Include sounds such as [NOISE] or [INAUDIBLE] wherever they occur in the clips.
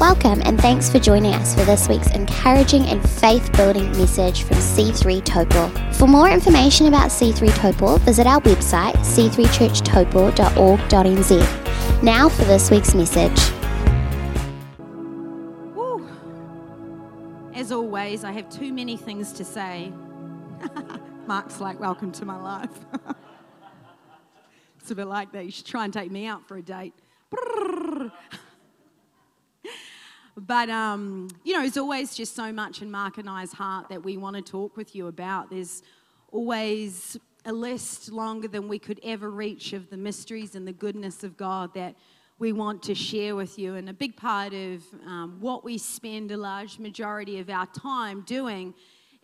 Welcome and thanks for joining us for this week's encouraging and faith building message from C3 Taupō. For more information about C3 Taupō, visit our website c3churchtaupo.org.nz. Now for this week's message. Woo. As always, I have too many things to say. [LAUGHS] Mark's like, Welcome to my life. [LAUGHS] it's a bit like that. You should try and take me out for a date. [LAUGHS] But, um, you know, there's always just so much in Mark and I's heart that we want to talk with you about. There's always a list longer than we could ever reach of the mysteries and the goodness of God that we want to share with you. And a big part of um, what we spend a large majority of our time doing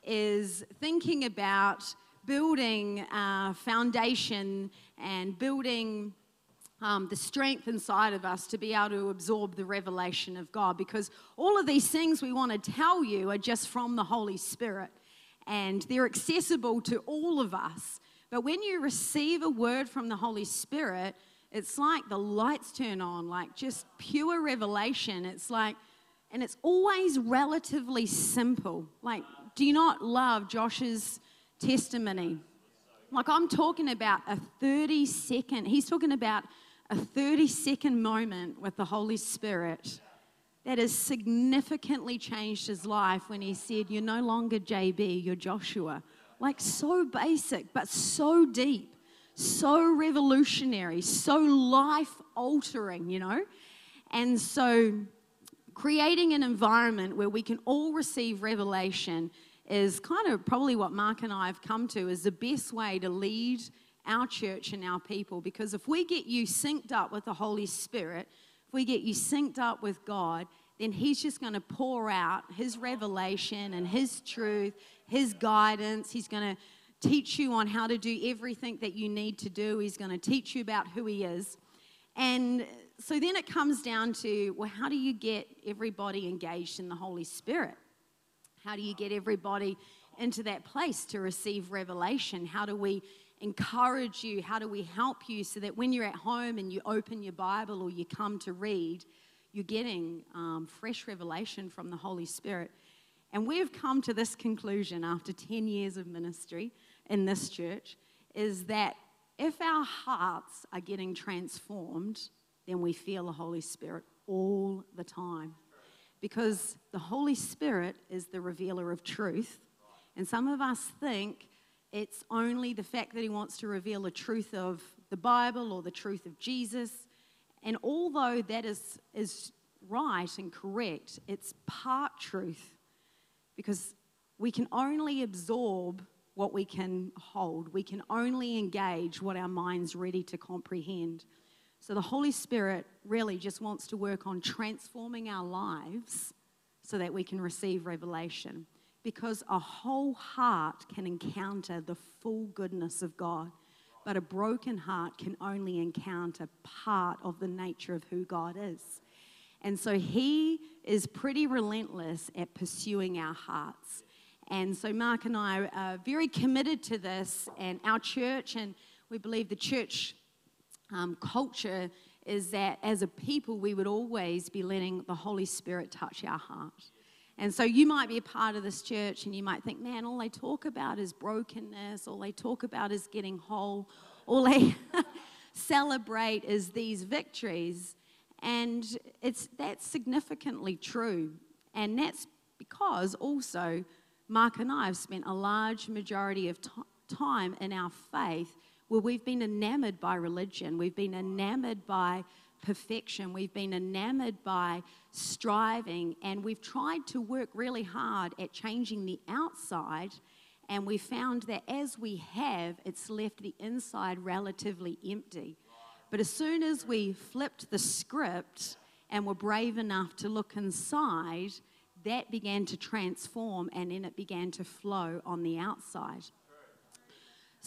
is thinking about building a foundation and building um, the strength inside of us to be able to absorb the revelation of God. Because all of these things we want to tell you are just from the Holy Spirit and they're accessible to all of us. But when you receive a word from the Holy Spirit, it's like the lights turn on, like just pure revelation. It's like, and it's always relatively simple. Like, do you not love Josh's testimony? Like, I'm talking about a 30 second, he's talking about a 30 second moment with the Holy Spirit that has significantly changed his life when he said, You're no longer JB, you're Joshua. Like, so basic, but so deep, so revolutionary, so life altering, you know? And so, creating an environment where we can all receive revelation is kind of probably what Mark and I have come to is the best way to lead our church and our people. Because if we get you synced up with the Holy Spirit, if we get you synced up with God, then He's just going to pour out His revelation and His truth, His guidance. He's going to teach you on how to do everything that you need to do. He's going to teach you about who He is. And so then it comes down to well, how do you get everybody engaged in the Holy Spirit? How do you get everybody into that place to receive revelation? How do we encourage you? How do we help you so that when you're at home and you open your Bible or you come to read, you're getting um, fresh revelation from the Holy Spirit? And we've come to this conclusion after 10 years of ministry in this church is that if our hearts are getting transformed, then we feel the Holy Spirit all the time. Because the Holy Spirit is the revealer of truth. And some of us think it's only the fact that he wants to reveal the truth of the Bible or the truth of Jesus. And although that is, is right and correct, it's part truth because we can only absorb what we can hold. We can only engage what our mind's ready to comprehend. So the Holy Spirit really just wants to work on transforming our lives so that we can receive revelation because a whole heart can encounter the full goodness of God, but a broken heart can only encounter part of the nature of who God is. And so he is pretty relentless at pursuing our hearts. And so Mark and I are very committed to this, and our church, and we believe the church um, culture is that as a people, we would always be letting the Holy Spirit touch our heart. And so you might be a part of this church and you might think, man, all they talk about is brokenness, all they talk about is getting whole, all they [LAUGHS] celebrate is these victories. And it's that's significantly true. And that's because also Mark and I have spent a large majority of t- time in our faith where we've been enamored by religion, we've been enamored by perfection. We've been enamored by striving, and we've tried to work really hard at changing the outside. And we found that as we have, it's left the inside relatively empty. But as soon as we flipped the script and were brave enough to look inside, that began to transform and then it began to flow on the outside.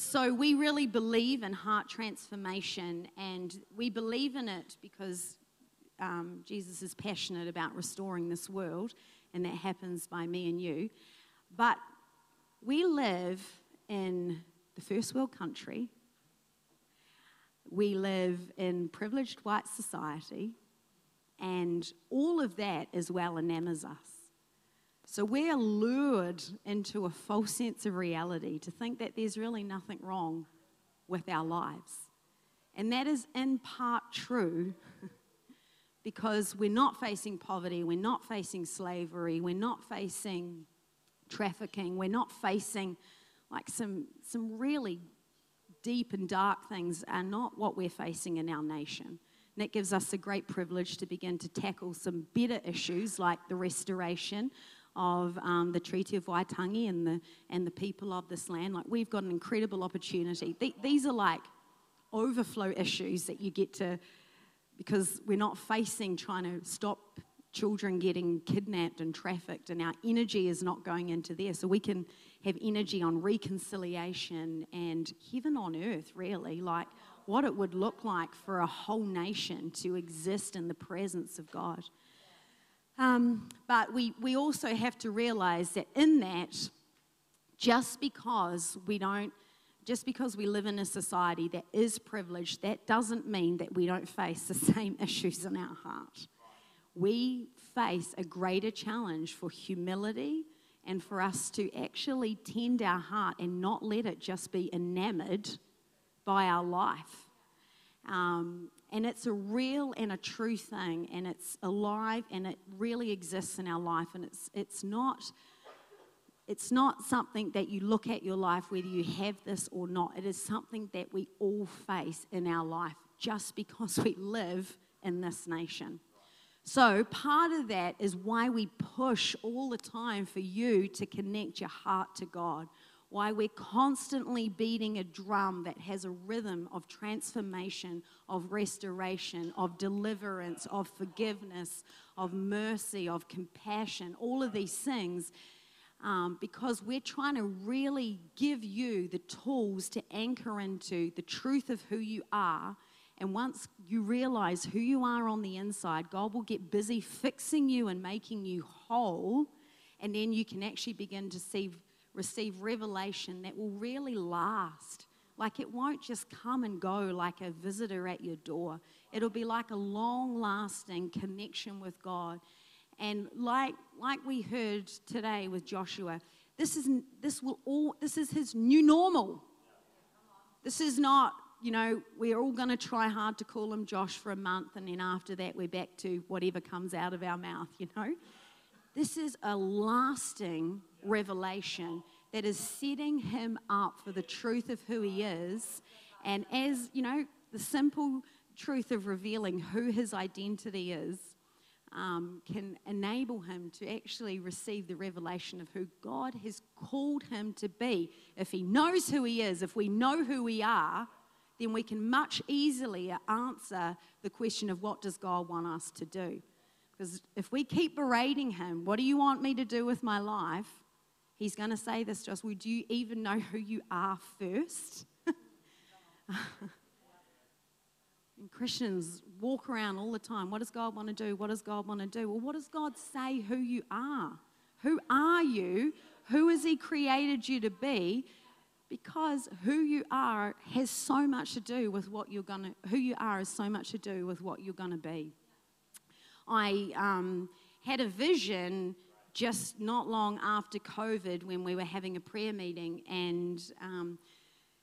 So we really believe in heart transformation, and we believe in it because um, Jesus is passionate about restoring this world, and that happens by me and you. But we live in the first world country. We live in privileged white society, And all of that as well enamors us. So we're lured into a false sense of reality to think that there's really nothing wrong with our lives. And that is in part true [LAUGHS] because we're not facing poverty, we're not facing slavery, we're not facing trafficking, we're not facing like some, some really deep and dark things are not what we're facing in our nation. And that gives us a great privilege to begin to tackle some better issues like the restoration of um, the Treaty of Waitangi and the, and the people of this land. Like, we've got an incredible opportunity. Th- these are like overflow issues that you get to, because we're not facing trying to stop children getting kidnapped and trafficked, and our energy is not going into there. So we can have energy on reconciliation and heaven on earth, really, like what it would look like for a whole nation to exist in the presence of God. Um, but we, we also have to realize that in that, just because we don't, just because we live in a society that is privileged, that doesn't mean that we don't face the [LAUGHS] same issues in our heart. We face a greater challenge for humility and for us to actually tend our heart and not let it just be enamored by our life. Um, and it's a real and a true thing, and it's alive and it really exists in our life. And it's, it's, not, it's not something that you look at your life whether you have this or not. It is something that we all face in our life just because we live in this nation. So, part of that is why we push all the time for you to connect your heart to God. Why we're constantly beating a drum that has a rhythm of transformation, of restoration, of deliverance, of forgiveness, of mercy, of compassion, all of these things, um, because we're trying to really give you the tools to anchor into the truth of who you are and once you realize who you are on the inside, God will get busy fixing you and making you whole. And then you can actually begin to see, receive revelation that will really last. Like it won't just come and go like a visitor at your door, it'll be like a long lasting connection with God. And like, like we heard today with Joshua, this is, this, will all, this is his new normal. This is not you know, we're all going to try hard to call him Josh for a month, and then after that, we're back to whatever comes out of our mouth, you know? This is a lasting revelation that is setting him up for the truth of who he is. And as, you know, the simple truth of revealing who his identity is um, can enable him to actually receive the revelation of who God has called him to be. If he knows who he is, if we know who we are, then we can much easier answer the question of what does God want us to do. Because if we keep berating him, what do you want me to do with my life? He's going to say this to us. Would you even know who you are first? [LAUGHS] and Christians walk around all the time. What does God want to do? What does God want to do? Well, what does God say who you are? Who are you? Who has He created you to be? because who you are has so much to do with what you're going to who you are has so much to do with what you're going to be i um, had a vision just not long after covid when we were having a prayer meeting and um,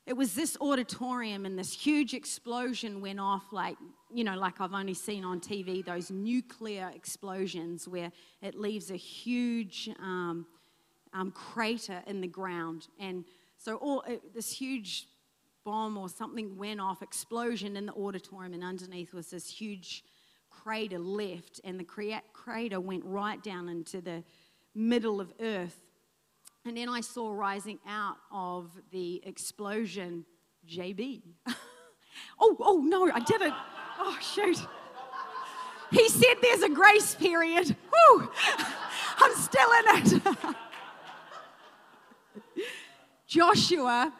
it was this auditorium and this huge explosion went off like you know like i've only seen on tv those nuclear explosions where it leaves a huge um, um crater in the ground. And so all, uh, this huge bomb or something went off, explosion in the auditorium, and underneath was this huge crater left, and the crater went right down into the middle of Earth. And then I saw rising out of the explosion JB. [LAUGHS] oh, oh no, I didn't. Oh, shoot. He said there's a grace period. Whew, [LAUGHS] I'm still in it. [LAUGHS] Joshua.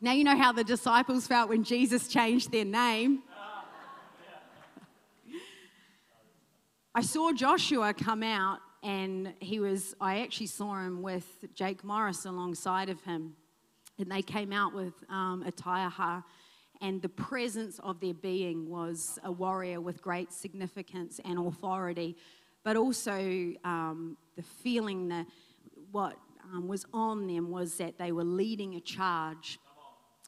Now you know how the disciples felt when Jesus changed their name. I saw Joshua come out, and he was, I actually saw him with Jake Morris alongside of him. And they came out with um, a taiaha, and the presence of their being was a warrior with great significance and authority, but also um, the feeling that what um, was on them was that they were leading a charge.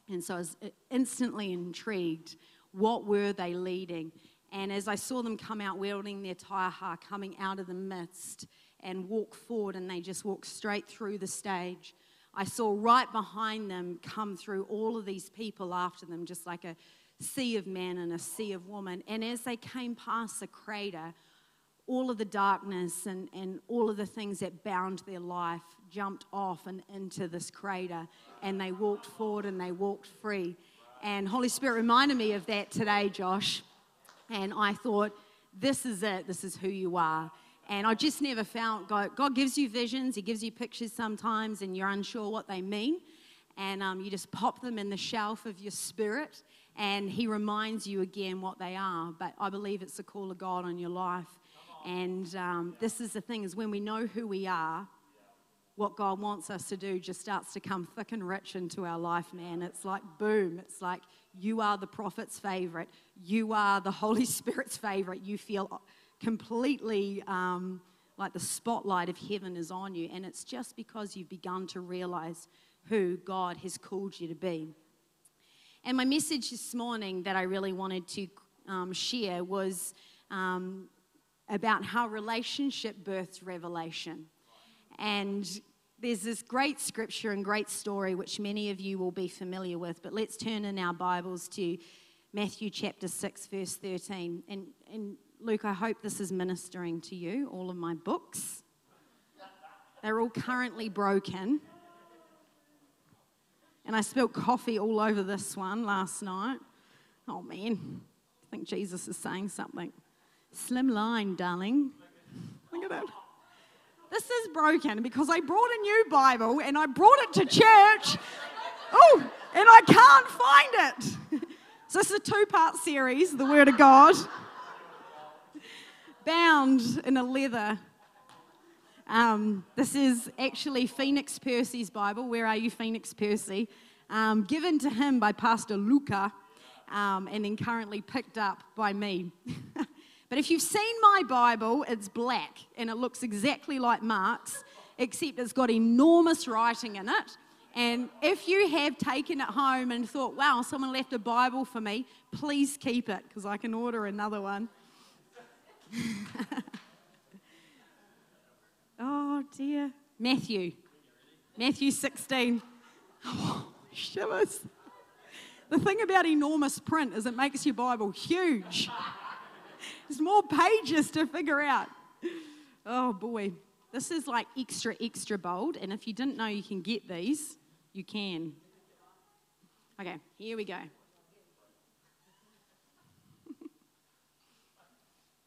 And so I was instantly intrigued. What were they leading? And as I saw them come out wielding their taiaha, coming out of the midst and walk forward, and they just walked straight through the stage, I saw right behind them come through all of these people after them, just like a sea of men and a sea of women. And as they came past the crater, all of the darkness and, and all of the things that bound their life jumped off and into this crater and they walked forward and they walked free. And Holy Spirit reminded me of that today, Josh. And I thought, this is it, this is who you are. And I just never found God. God gives you visions, He gives you pictures sometimes, and you're unsure what they mean. And um, you just pop them in the shelf of your spirit, and He reminds you again what they are. But I believe it's the call of God on your life. And um, this is the thing: is when we know who we are, what God wants us to do just starts to come thick and rich into our life, man. It's like boom. It's like you are the prophet's favorite. You are the Holy [LAUGHS] Spirit's favorite. You feel completely um, like the spotlight of heaven is on you. And it's just because you've begun to realize who God has called you to be. And my message this morning that I really wanted to um, share was um, about how relationship births revelation. And there's this great scripture and great story which many of you will be familiar with, but let's turn in our Bibles to Matthew chapter 6, verse 13. And, and Luke, I hope this is ministering to you, all of my books. They're all currently broken. And I spilled coffee all over this one last night. Oh man, I think Jesus is saying something. Slim line, darling. Look at that. This is broken because I brought a new Bible and I brought it to church. Oh, and I can't find it. [LAUGHS] So, this is a two part series, the Word of God, bound in a leather. Um, this is actually Phoenix Percy's Bible. Where are you, Phoenix Percy? Um, given to him by Pastor Luca um, and then currently picked up by me. [LAUGHS] But if you've seen my Bible, it's black and it looks exactly like Mark's, except it's got enormous writing in it. And if you have taken it home and thought, wow, someone left a Bible for me, please keep it because I can order another one. [LAUGHS] oh dear. Matthew. Matthew 16. Oh, shivers. The thing about enormous print is it makes your Bible huge. There's more pages to figure out. Oh boy. This is like extra, extra bold. And if you didn't know you can get these, you can. Okay, here we go.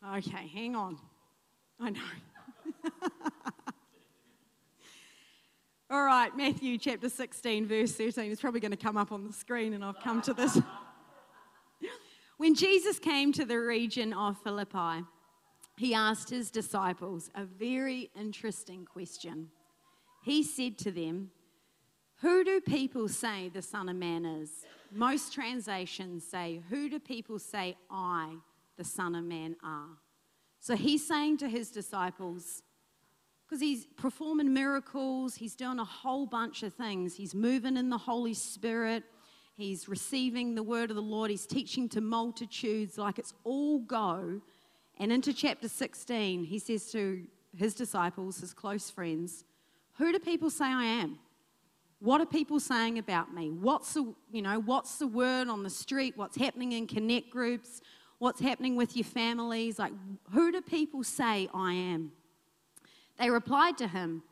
[LAUGHS] okay, hang on. I know. [LAUGHS] All right, Matthew chapter 16, verse 13. It's probably going to come up on the screen, and I've come to this. [LAUGHS] When Jesus came to the region of Philippi, he asked his disciples a very interesting question. He said to them, Who do people say the Son of Man is? Most translations say, Who do people say I, the Son of Man, are? So he's saying to his disciples, because he's performing miracles, he's doing a whole bunch of things, he's moving in the Holy Spirit He's receiving the word of the Lord. He's teaching to multitudes like it's all go. And into chapter 16, he says to his disciples, his close friends, Who do people say I am? What are people saying about me? What's the, you know, what's the word on the street? What's happening in connect groups? What's happening with your families? Like, who do people say I am? They replied to him,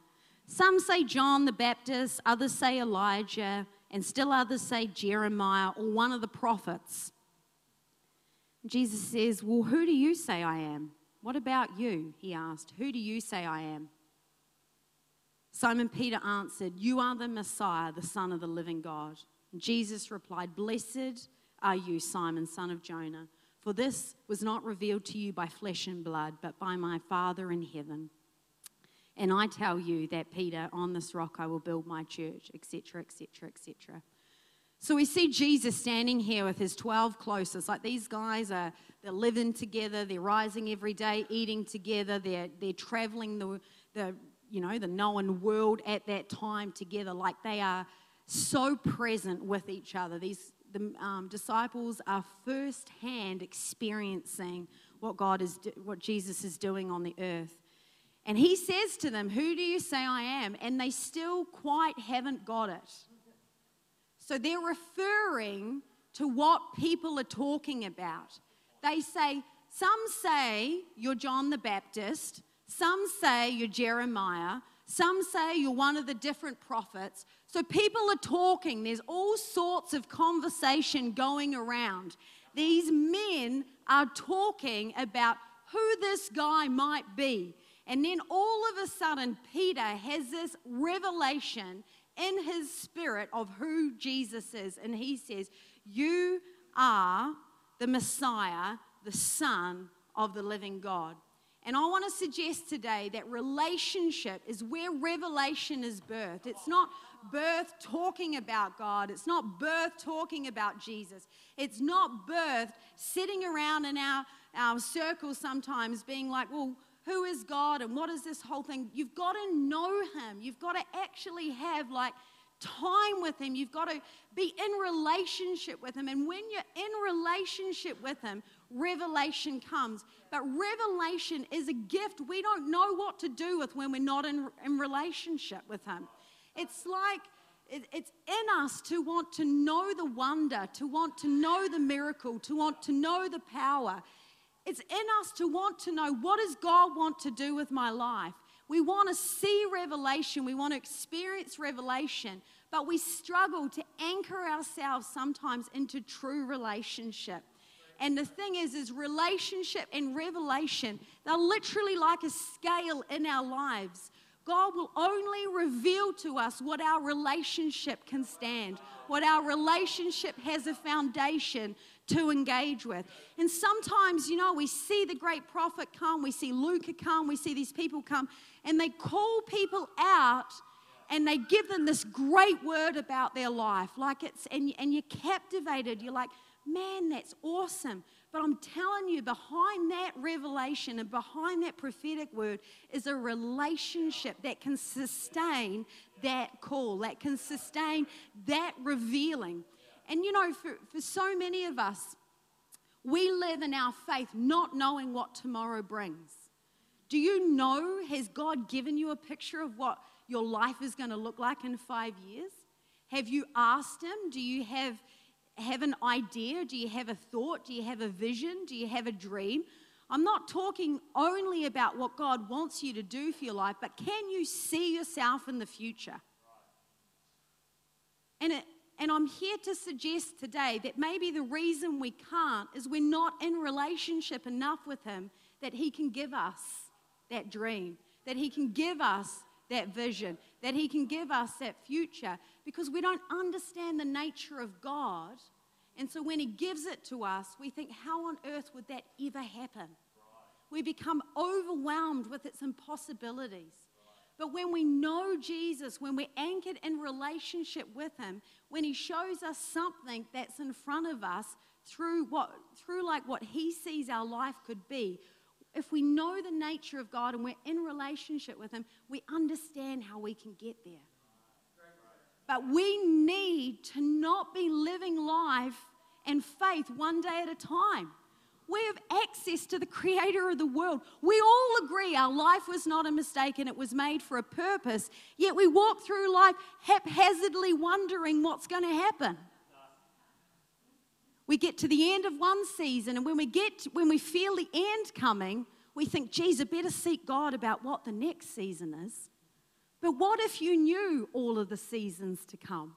Some say John the Baptist, others say Elijah and still others say Jeremiah or one of the prophets. Jesus says, Well, who do you say I am? What about you? He asked. Who do you say I am? Simon Peter answered, You are the Messiah, the Son of the living God. Jesus replied, Blessed are you, Simon, son of Jonah, for this was not revealed to you by flesh and blood, but by my Father in heaven. And I tell you that, Peter, on this rock I will build my church, etc., etc., etc. So we see Jesus standing here with his 12 closest. Like these guys are, they're living together, they're rising every day, eating together, they're, they're traveling the, the, you know, the known world at that time together. Like they are so present with each other. These the um, disciples are firsthand experiencing what God is, what Jesus is doing on the earth. And he says to them, Who do you say I am? And they still quite haven't got it. So they're referring to what people are talking about. They say, Some say you're John the Baptist, some say you're Jeremiah, some say you're one of the different prophets. So people are talking, there's all sorts of conversation going around. These men are talking about who this guy might be. And then all of a sudden, Peter has this revelation in his spirit of who Jesus is. And he says, You are the Messiah, the Son of the living God. And I want to suggest today that relationship is where revelation is birthed. It's not birth talking about God. It's not birth talking about Jesus. It's not birth sitting around in our, our circles sometimes being like, well, who is God and what is this whole thing? You've got to know Him. You've got to actually have like time with Him. You've got to be in relationship with Him. And when you're in relationship with Him, revelation comes. But revelation is a gift we don't know what to do with when we're not in, in relationship with Him. It's like it's in us to want to know the wonder, to want to know the miracle, to want to know the power. It's in us to want to know what does God want to do with my life. We want to see revelation, we want to experience revelation, but we struggle to anchor ourselves sometimes into true relationship. And the thing is, is relationship and revelation, they're literally like a scale in our lives. God will only reveal to us what our relationship can stand, what our relationship has a foundation to engage with. And sometimes, you know, we see the great prophet come, we see Luca come, we see these people come, and they call people out and they give them this great word about their life. Like it's, and, and you're captivated. You're like, man, that's awesome. But I'm telling you, behind that revelation and behind that prophetic word is a relationship that can sustain that call, that can sustain that revealing. And you know, for, for so many of us, we live in our faith not knowing what tomorrow brings. Do you know, has God given you a picture of what your life is going to look like in five years? Have you asked Him? Do you have have an idea? Do you have a thought? Do you have a vision? Do you have a dream? I'm not talking only about what God wants you to do for your life, but can you see yourself in the future? And, it, and I'm here to suggest today that maybe the reason we can't is we're not in relationship enough with Him that He can give us that dream, that He can give us that vision, that He can give us that future because we don't understand the nature of God. And so when He gives it to us, we think, how on earth would that ever happen? We become overwhelmed with its impossibilities. But when we know Jesus, when we're anchored in relationship with Him, when He shows us something that's in front of us through what, through like what He sees our life could be, if we know the nature of God and we're in relationship with Him, we understand how we can get there. But we need to not be living life and faith one day at a time. We have access to the creator of the world. We all agree our life was not a mistake and it was made for a purpose, yet we walk through life haphazardly wondering what's going to happen. We get to the end of one season, and when we get when we feel the end coming, we think, geez, I better seek God about what the next season is. But what if you knew all of the seasons to come?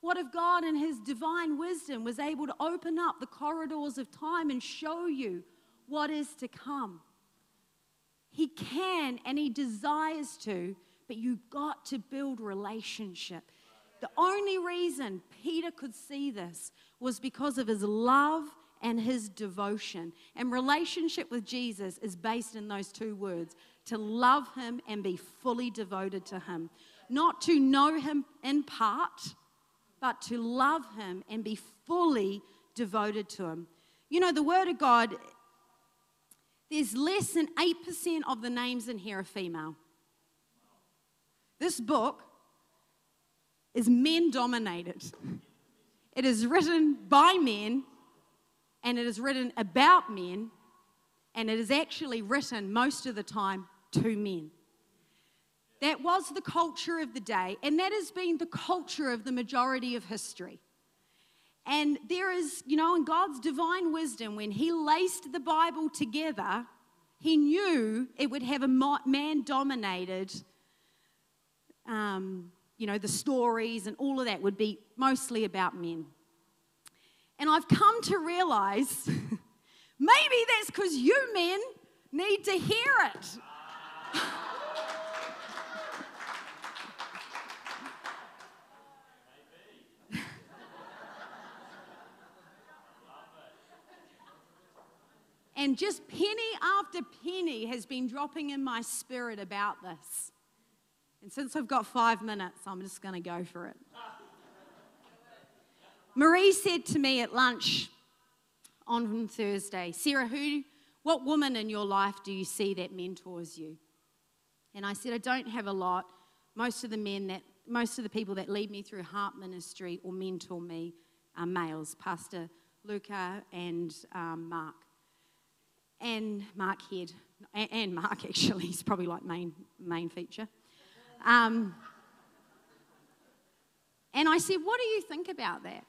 What if God, in His divine wisdom, was able to open up the corridors of time and show you what is to come? He can and He desires to, but you've got to build relationship. The only reason Peter could see this was because of his love and his devotion. And relationship with Jesus is based in those two words to love him and be fully devoted to him. Not to know him in part, but to love Him and be fully devoted to Him. You know, the Word of God, there's less than 8% of the names in here are female. This book is men dominated. It is written by men and it is written about men and it is actually written most of the time to men. That was the culture of the day, and that has been the culture of the majority of history. And there is, you know, in God's divine wisdom, when He laced the Bible together, He knew it would have a man dominated, um, you know, the stories and all of that would be mostly about men. And I've come to realize [LAUGHS] maybe that's because you men need to hear it. [LAUGHS] And just penny after penny has been dropping in my spirit about this. And since I've got five minutes, I'm just going to go for it. Marie said to me at lunch on Thursday, Sarah, who, what woman in your life do you see that mentors you? And I said, I don't have a lot. Most of the men that, most of the people that lead me through heart ministry or mentor me are males, Pastor Luca and um, Mark and Mark Head, and Mark [LAUGHS] actually, he's probably like main, main feature. Um, and I said, What do you think about that?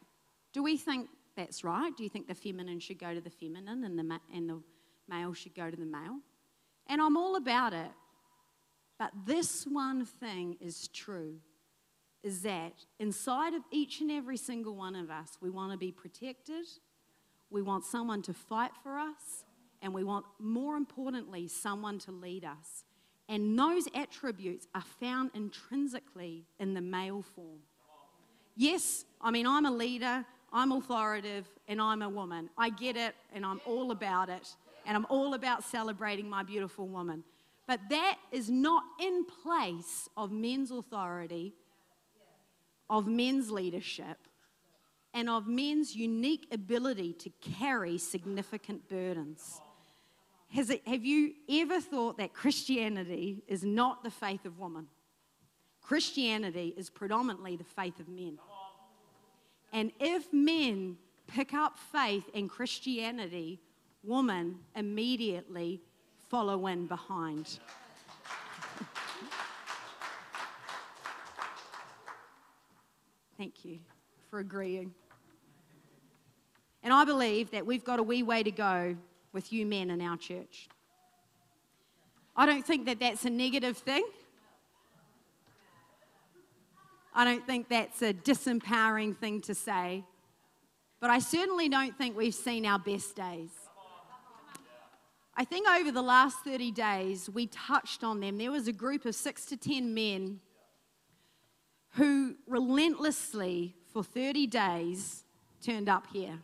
Do we think that's right? Do you think the feminine should go to the feminine and the, and the male should go to the male? And I'm all about it. But this one thing is true is that inside of each and every single one of us, we want to be protected, we want someone to fight for us, and we want, more importantly, someone to lead us. And those attributes are found intrinsically in the male form. Yes, I mean, I'm a leader, I'm authoritative, and I'm a woman. I get it, and I'm all about it, and I'm all about celebrating my beautiful woman. But that is not in place of men's authority, of men's leadership, and of men's unique ability to carry significant burdens. Has it, have you ever thought that Christianity is not the faith of women? Christianity is predominantly the faith of men. And if men pick up faith in Christianity, women immediately follow in behind. [LAUGHS] Thank you for agreeing. And I believe that we've got a wee way to go with you men in our church. I don't think that that's a negative thing. I don't think that's a disempowering thing to say. But I certainly don't think we've seen our best days. I think over the last 30 days, we touched on them. There was a group of six to 10 men who relentlessly, for 30 days, turned up here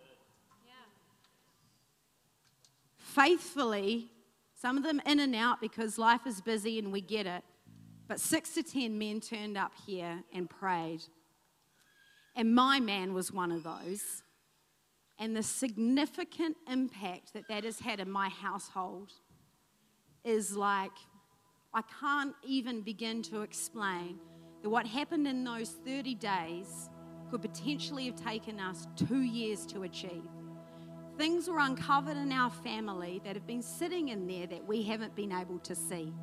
faithfully, some of them in and out because life is busy and we get it. But six to ten men turned up here and prayed. And my man was one of those. And the significant impact that that has had in my household is like, I can't even begin to explain that what happened in those 30 days could potentially have taken us two years to achieve. Things were uncovered in our family that have been sitting in there that we haven't been able to see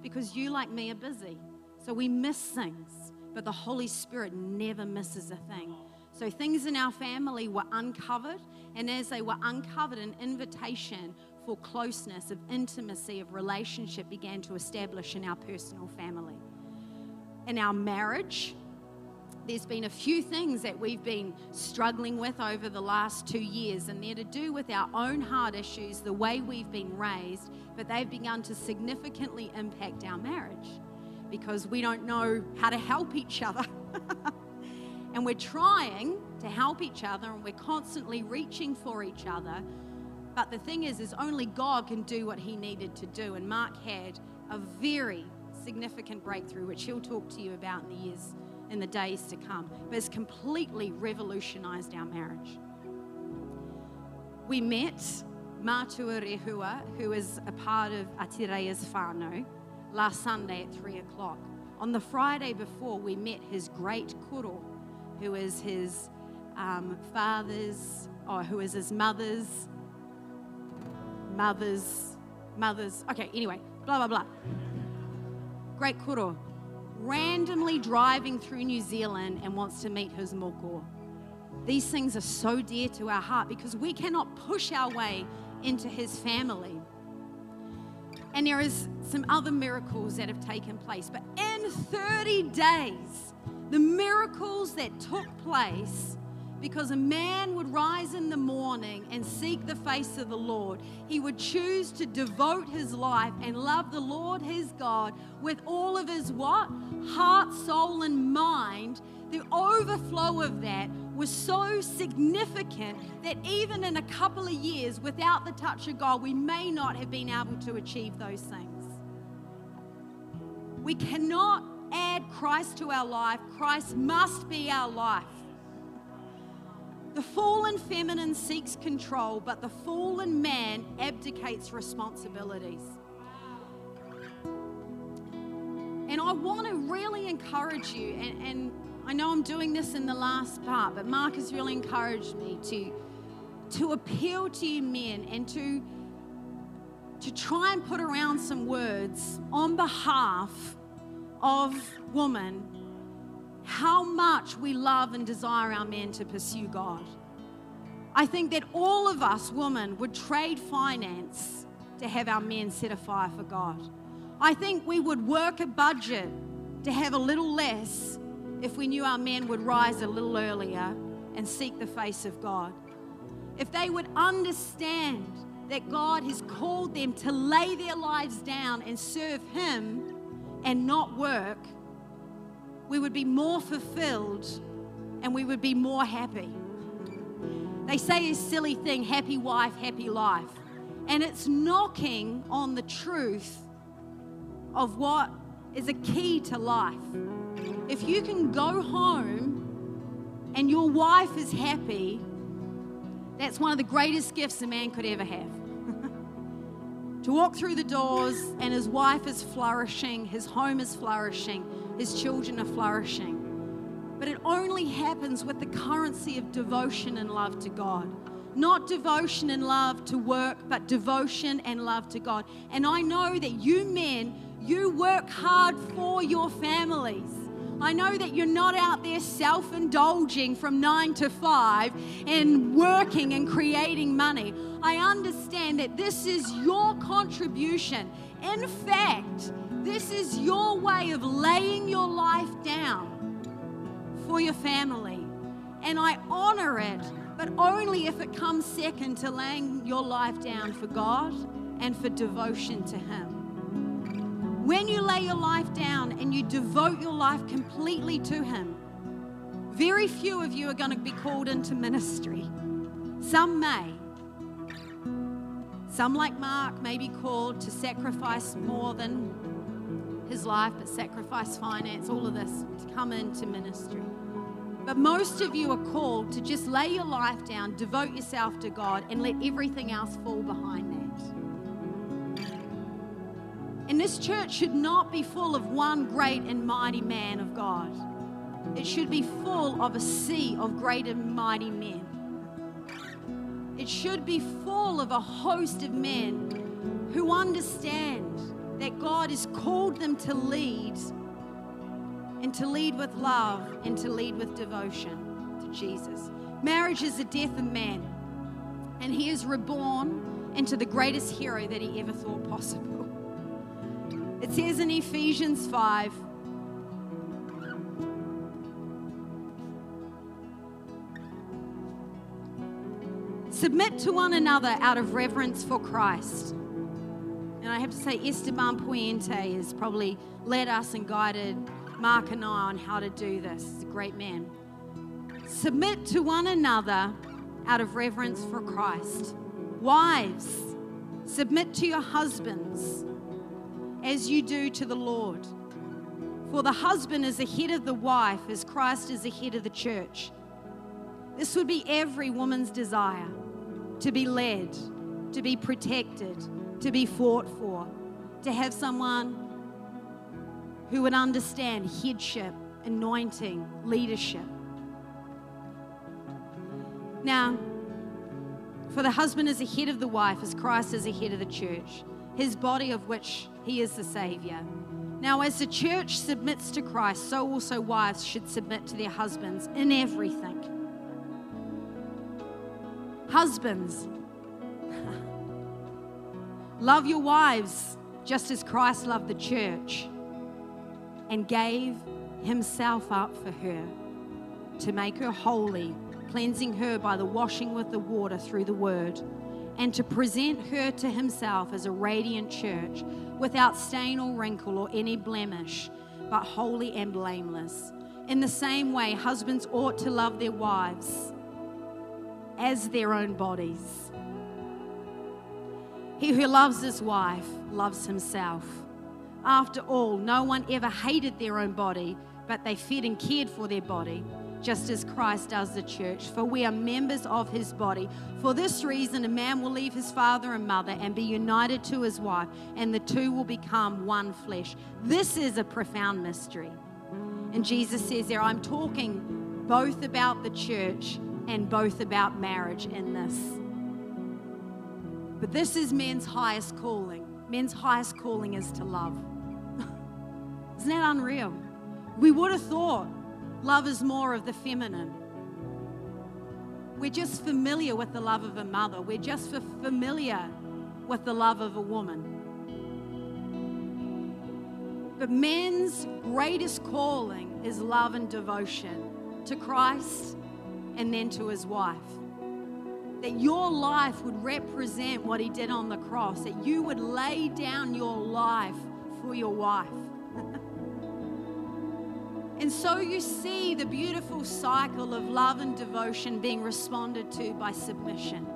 because you, like me, are busy. So we miss things, but the Holy Spirit never misses a thing. So things in our family were uncovered, and as they were uncovered, an invitation for closeness, of intimacy, of relationship began to establish in our personal family. In our marriage, there's been a few things that we've been struggling with over the last two years, and they're to do with our own heart issues, the way we've been raised, but they've begun to significantly impact our marriage because we don't know how to help each other. [LAUGHS] and we're trying to help each other, and we're constantly reaching for each other. But the thing is, is only God can do what He needed to do. And Mark had a very significant breakthrough, which he'll talk to you about in the years in the days to come, but has completely revolutionized our marriage. We met Matua Rehua, who is a part of Atireia's whānau, last Sunday at 3 o'clock. On the Friday before, we met his great koro, who is his um, father's, or who is his mother's, mother's, mother's, okay, anyway, blah, blah, blah. Great koro. Randomly driving through New Zealand and wants to meet his moko. These things are so dear to our heart because we cannot push our way into his family. And there is some other miracles that have taken place. But in 30 days, the miracles that took place because a man would rise in the morning and seek the face of the Lord. He would choose to devote his life and love the Lord his God with all of his what? Heart, soul, and mind. The overflow of that was so significant that even in a couple of years, without the touch of God, we may not have been able to achieve those things. We cannot add Christ to our life, Christ must be our life. The fallen feminine seeks control, but the fallen man abdicates responsibilities. And I want to really encourage you, and, and I know I'm doing this in the last part, but Mark has really encouraged me to, to appeal to you men and to, to try and put around some words on behalf of women how much we love and desire our men to pursue God. I think that all of us women would trade finance to have our men set a fire for God. I think we would work a budget to have a little less if we knew our men would rise a little earlier and seek the face of God. If they would understand that God has called them to lay their lives down and serve Him and not work, we would be more fulfilled and we would be more happy. They say a silly thing happy wife, happy life. And it's knocking on the truth of what is a key to life. If you can go home and your wife is happy, that's one of the greatest gifts a man could ever have. [LAUGHS] to walk through the doors and his wife is flourishing, his home is flourishing, his children are flourishing. But it only happens with the currency of devotion and love to God. Not devotion and love to work, but devotion and love to God. And I know that you men, you work hard for your families. I know that you're not out there self indulging from nine to five and working and creating money. I understand that this is your contribution. In fact, this is your way of laying your life down for your family. And I honor it, but only if it comes second to laying your life down for God and for devotion to Him. When you lay your life down and you devote your life completely to Him, very few of you are going to be called into ministry. Some may. Some, like Mark, may be called to sacrifice more than his life, but sacrifice finance, all of this to come into ministry. But most of you are called to just lay your life down, devote yourself to God, and let everything else fall behind that. And this church should not be full of one great and mighty man of God. It should be full of a sea of great and mighty men. It should be full of a host of men who understand that God has called them to lead and to lead with love and to lead with devotion to Jesus. Marriage is the death of man, and he is reborn into the greatest hero that he ever thought possible. It says in Ephesians 5 Submit to one another out of reverence for Christ. And I have to say, Esteban Puente has probably led us and guided Mark and I on how to do this. He's a great man. Submit to one another out of reverence for Christ. Wives, submit to your husbands as you do to the Lord. For the husband is the head of the wife, as Christ is the head of the church. This would be every woman's desire to be led, to be protected, to be fought for, to have someone who would understand headship, anointing, leadership. Now, for the husband is the head of the wife, as Christ is the head of the church, his body of which he is the Savior. Now, as the church submits to Christ, so also wives should submit to their husbands in everything. Husbands, [LAUGHS] love your wives just as Christ loved the church and gave himself up for her to make her holy, cleansing her by the washing with the water through the word, and to present her to himself as a radiant church without stain or wrinkle or any blemish, but holy and blameless. In the same way, husbands ought to love their wives as their own bodies. He who loves his wife loves himself. After all, no one ever hated their own body, but they fed and cared for their body, just as Christ does the church. For we are members of his body. For this reason, a man will leave his father and mother and be united to his wife, and the two will become one flesh. This is a profound mystery. And Jesus says there, I'm talking both about the church and both about marriage in this. But this is men's highest calling. Men's highest calling is to love. [LAUGHS] Isn't that unreal? We would have thought love is more of the feminine. We're just familiar with the love of a mother, we're just familiar with the love of a woman. But men's greatest calling is love and devotion to Christ and then to his wife. That your life would represent what he did on the cross, that you would lay down your life for your wife. And so you see the beautiful cycle of love and devotion being responded to by submission.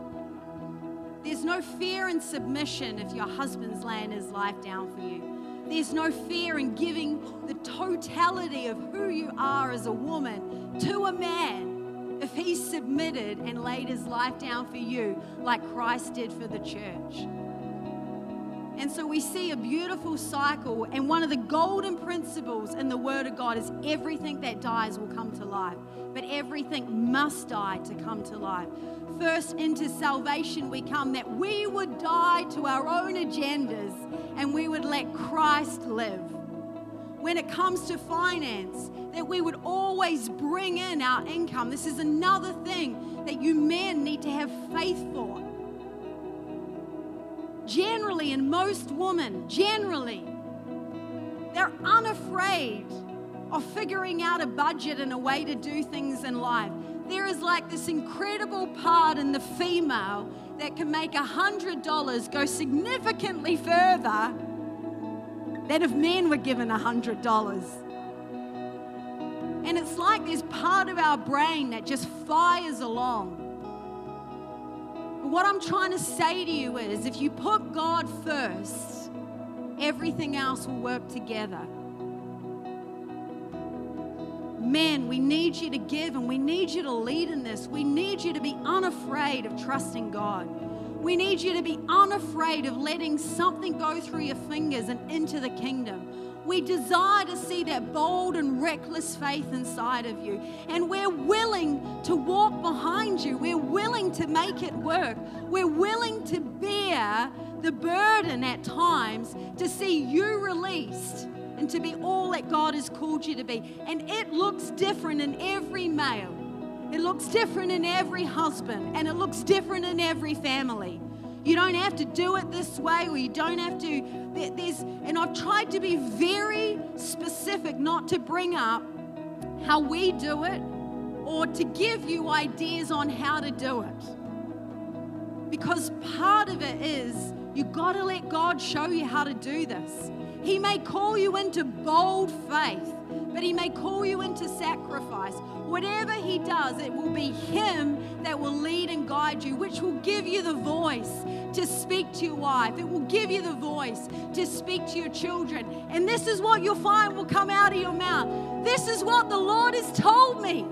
There's no fear in submission if your husband's laying his life down for you. There's no fear in giving the totality of who you are as a woman to a man if he submitted and laid his life down for you like Christ did for the church. And so we see a beautiful cycle. And one of the golden principles in the Word of God is everything that dies will come to life, but everything must die to come to life. First, into salvation, we come that we would die to our own agendas and we would let Christ live when it comes to finance, that we would always bring in our income. This is another thing that you men need to have faith for. Generally, and most women, generally, they're unafraid of figuring out a budget and a way to do things in life. There is like this incredible part in the female that can make a $100 go significantly further than if men were given a $100. And it's like there's part of our brain that just fires along. But what I'm trying to say to you is if you put God first, everything else will work together. Men, we need you to give and we need you to lead in this. We need you to be unafraid of trusting God. We need you to be unafraid of letting something go through your fingers and into the kingdom. We desire to see that bold and reckless faith inside of you. And we're willing to walk behind you. We're willing to make it work. We're willing to bear the burden at times to see you released and to be all that God has called you to be. And it looks different in every male. It looks different in every husband and it looks different in every family. You don't have to do it this way or you don't have to. There's, and I've tried to be very specific not to bring up how we do it or to give you ideas on how to do it. Because part of it is you got to let God show you how to do this. He may call you into bold faith but He may call you into sacrifice. Whatever He does, it will be Him that will lead and guide you, which will give you the voice to speak to your wife. It will give you the voice to speak to your children. And this is what you'll find will come out of your mouth. This is what the Lord has told me.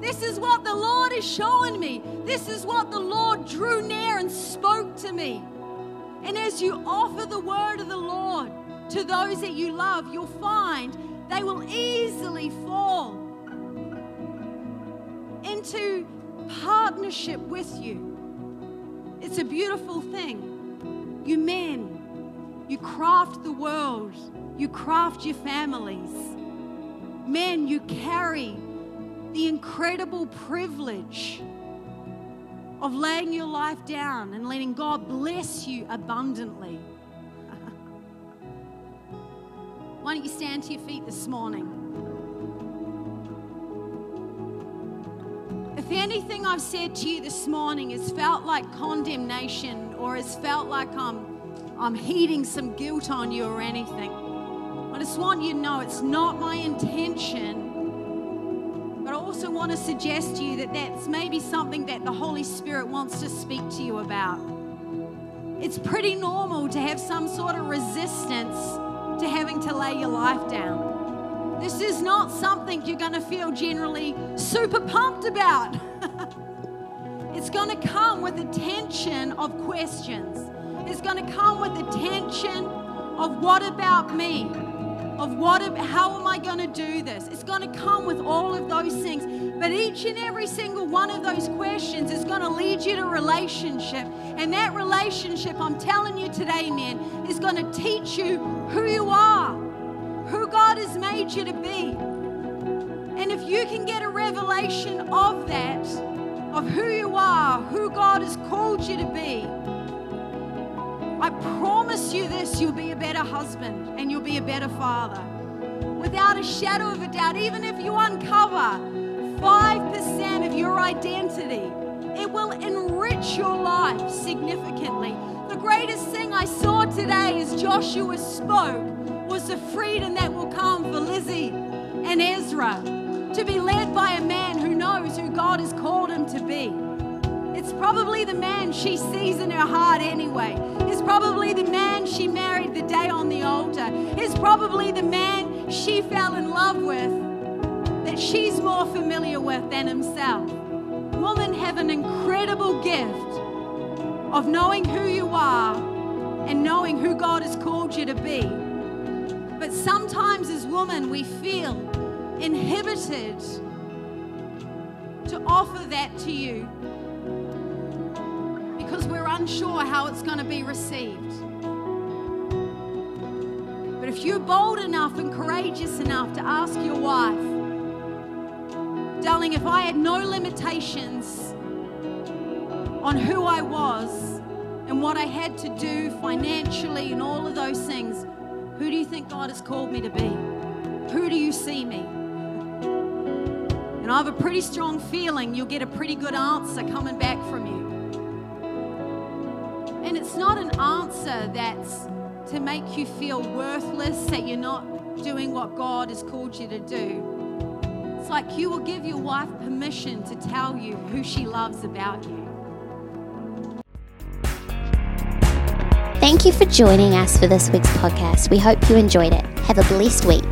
This is what the Lord is showing me. This is what the Lord drew near and spoke to me. And as you offer the word of the Lord to those that you love, you'll find they will easily fall into partnership with you. It's a beautiful thing. You men, you craft the world, you craft your families. Men, you carry the incredible privilege of laying your life down and letting God bless you abundantly. [LAUGHS] Why don't you stand to your feet this morning? If anything I've said to you this morning has felt like condemnation or has felt like I'm, I'm heeding some guilt on you or anything, I just want you to know it's not my intention also want to suggest to you that that's maybe something that the Holy Spirit wants to speak to you about. It's pretty normal to have some sort of resistance to having to lay your life down. This is not something you're going to feel generally super pumped about. [LAUGHS] it's going to come with a tension of questions. It's going to come with a tension of what about me? Of what, how am I going to do this? It's going to come with all of those things. But each and every single one of those questions is going to lead you to relationship. And that relationship, I'm telling you today, man, is going to teach you who you are, who God has made you to be. And if you can get a revelation of that, of who you are, who God has called you to be, I promise you this you'll be a better husband and you'll be a better father. Without a shadow of a doubt, even if you uncover 5% of your identity, it will enrich your life significantly. The greatest thing I saw today as Joshua spoke was the freedom that will come for Lizzie and Ezra to be led by a man who knows who God has called him to be. Probably the man she sees in her heart anyway. It's probably the man she married the day on the altar. It's probably the man she fell in love with that she's more familiar with than himself. Women have an incredible gift of knowing who you are and knowing who God has called you to be. But sometimes as women, we feel inhibited to offer that to you because we're unsure how it's going to be received. But if you're bold enough and courageous enough to ask your wife, darling, if I had no limitations on who I was and what I had to do financially and all of those things, who do you think God has called me to be? Who do you see me? And I have a pretty strong feeling you'll get a pretty good answer coming back from you. And it's not an answer that's to make you feel worthless, that you're not doing what God has called you to do. It's like you will give your wife permission to tell you who she loves about you. Thank you for joining us for this week's podcast. We hope you enjoyed it. Have a blessed week.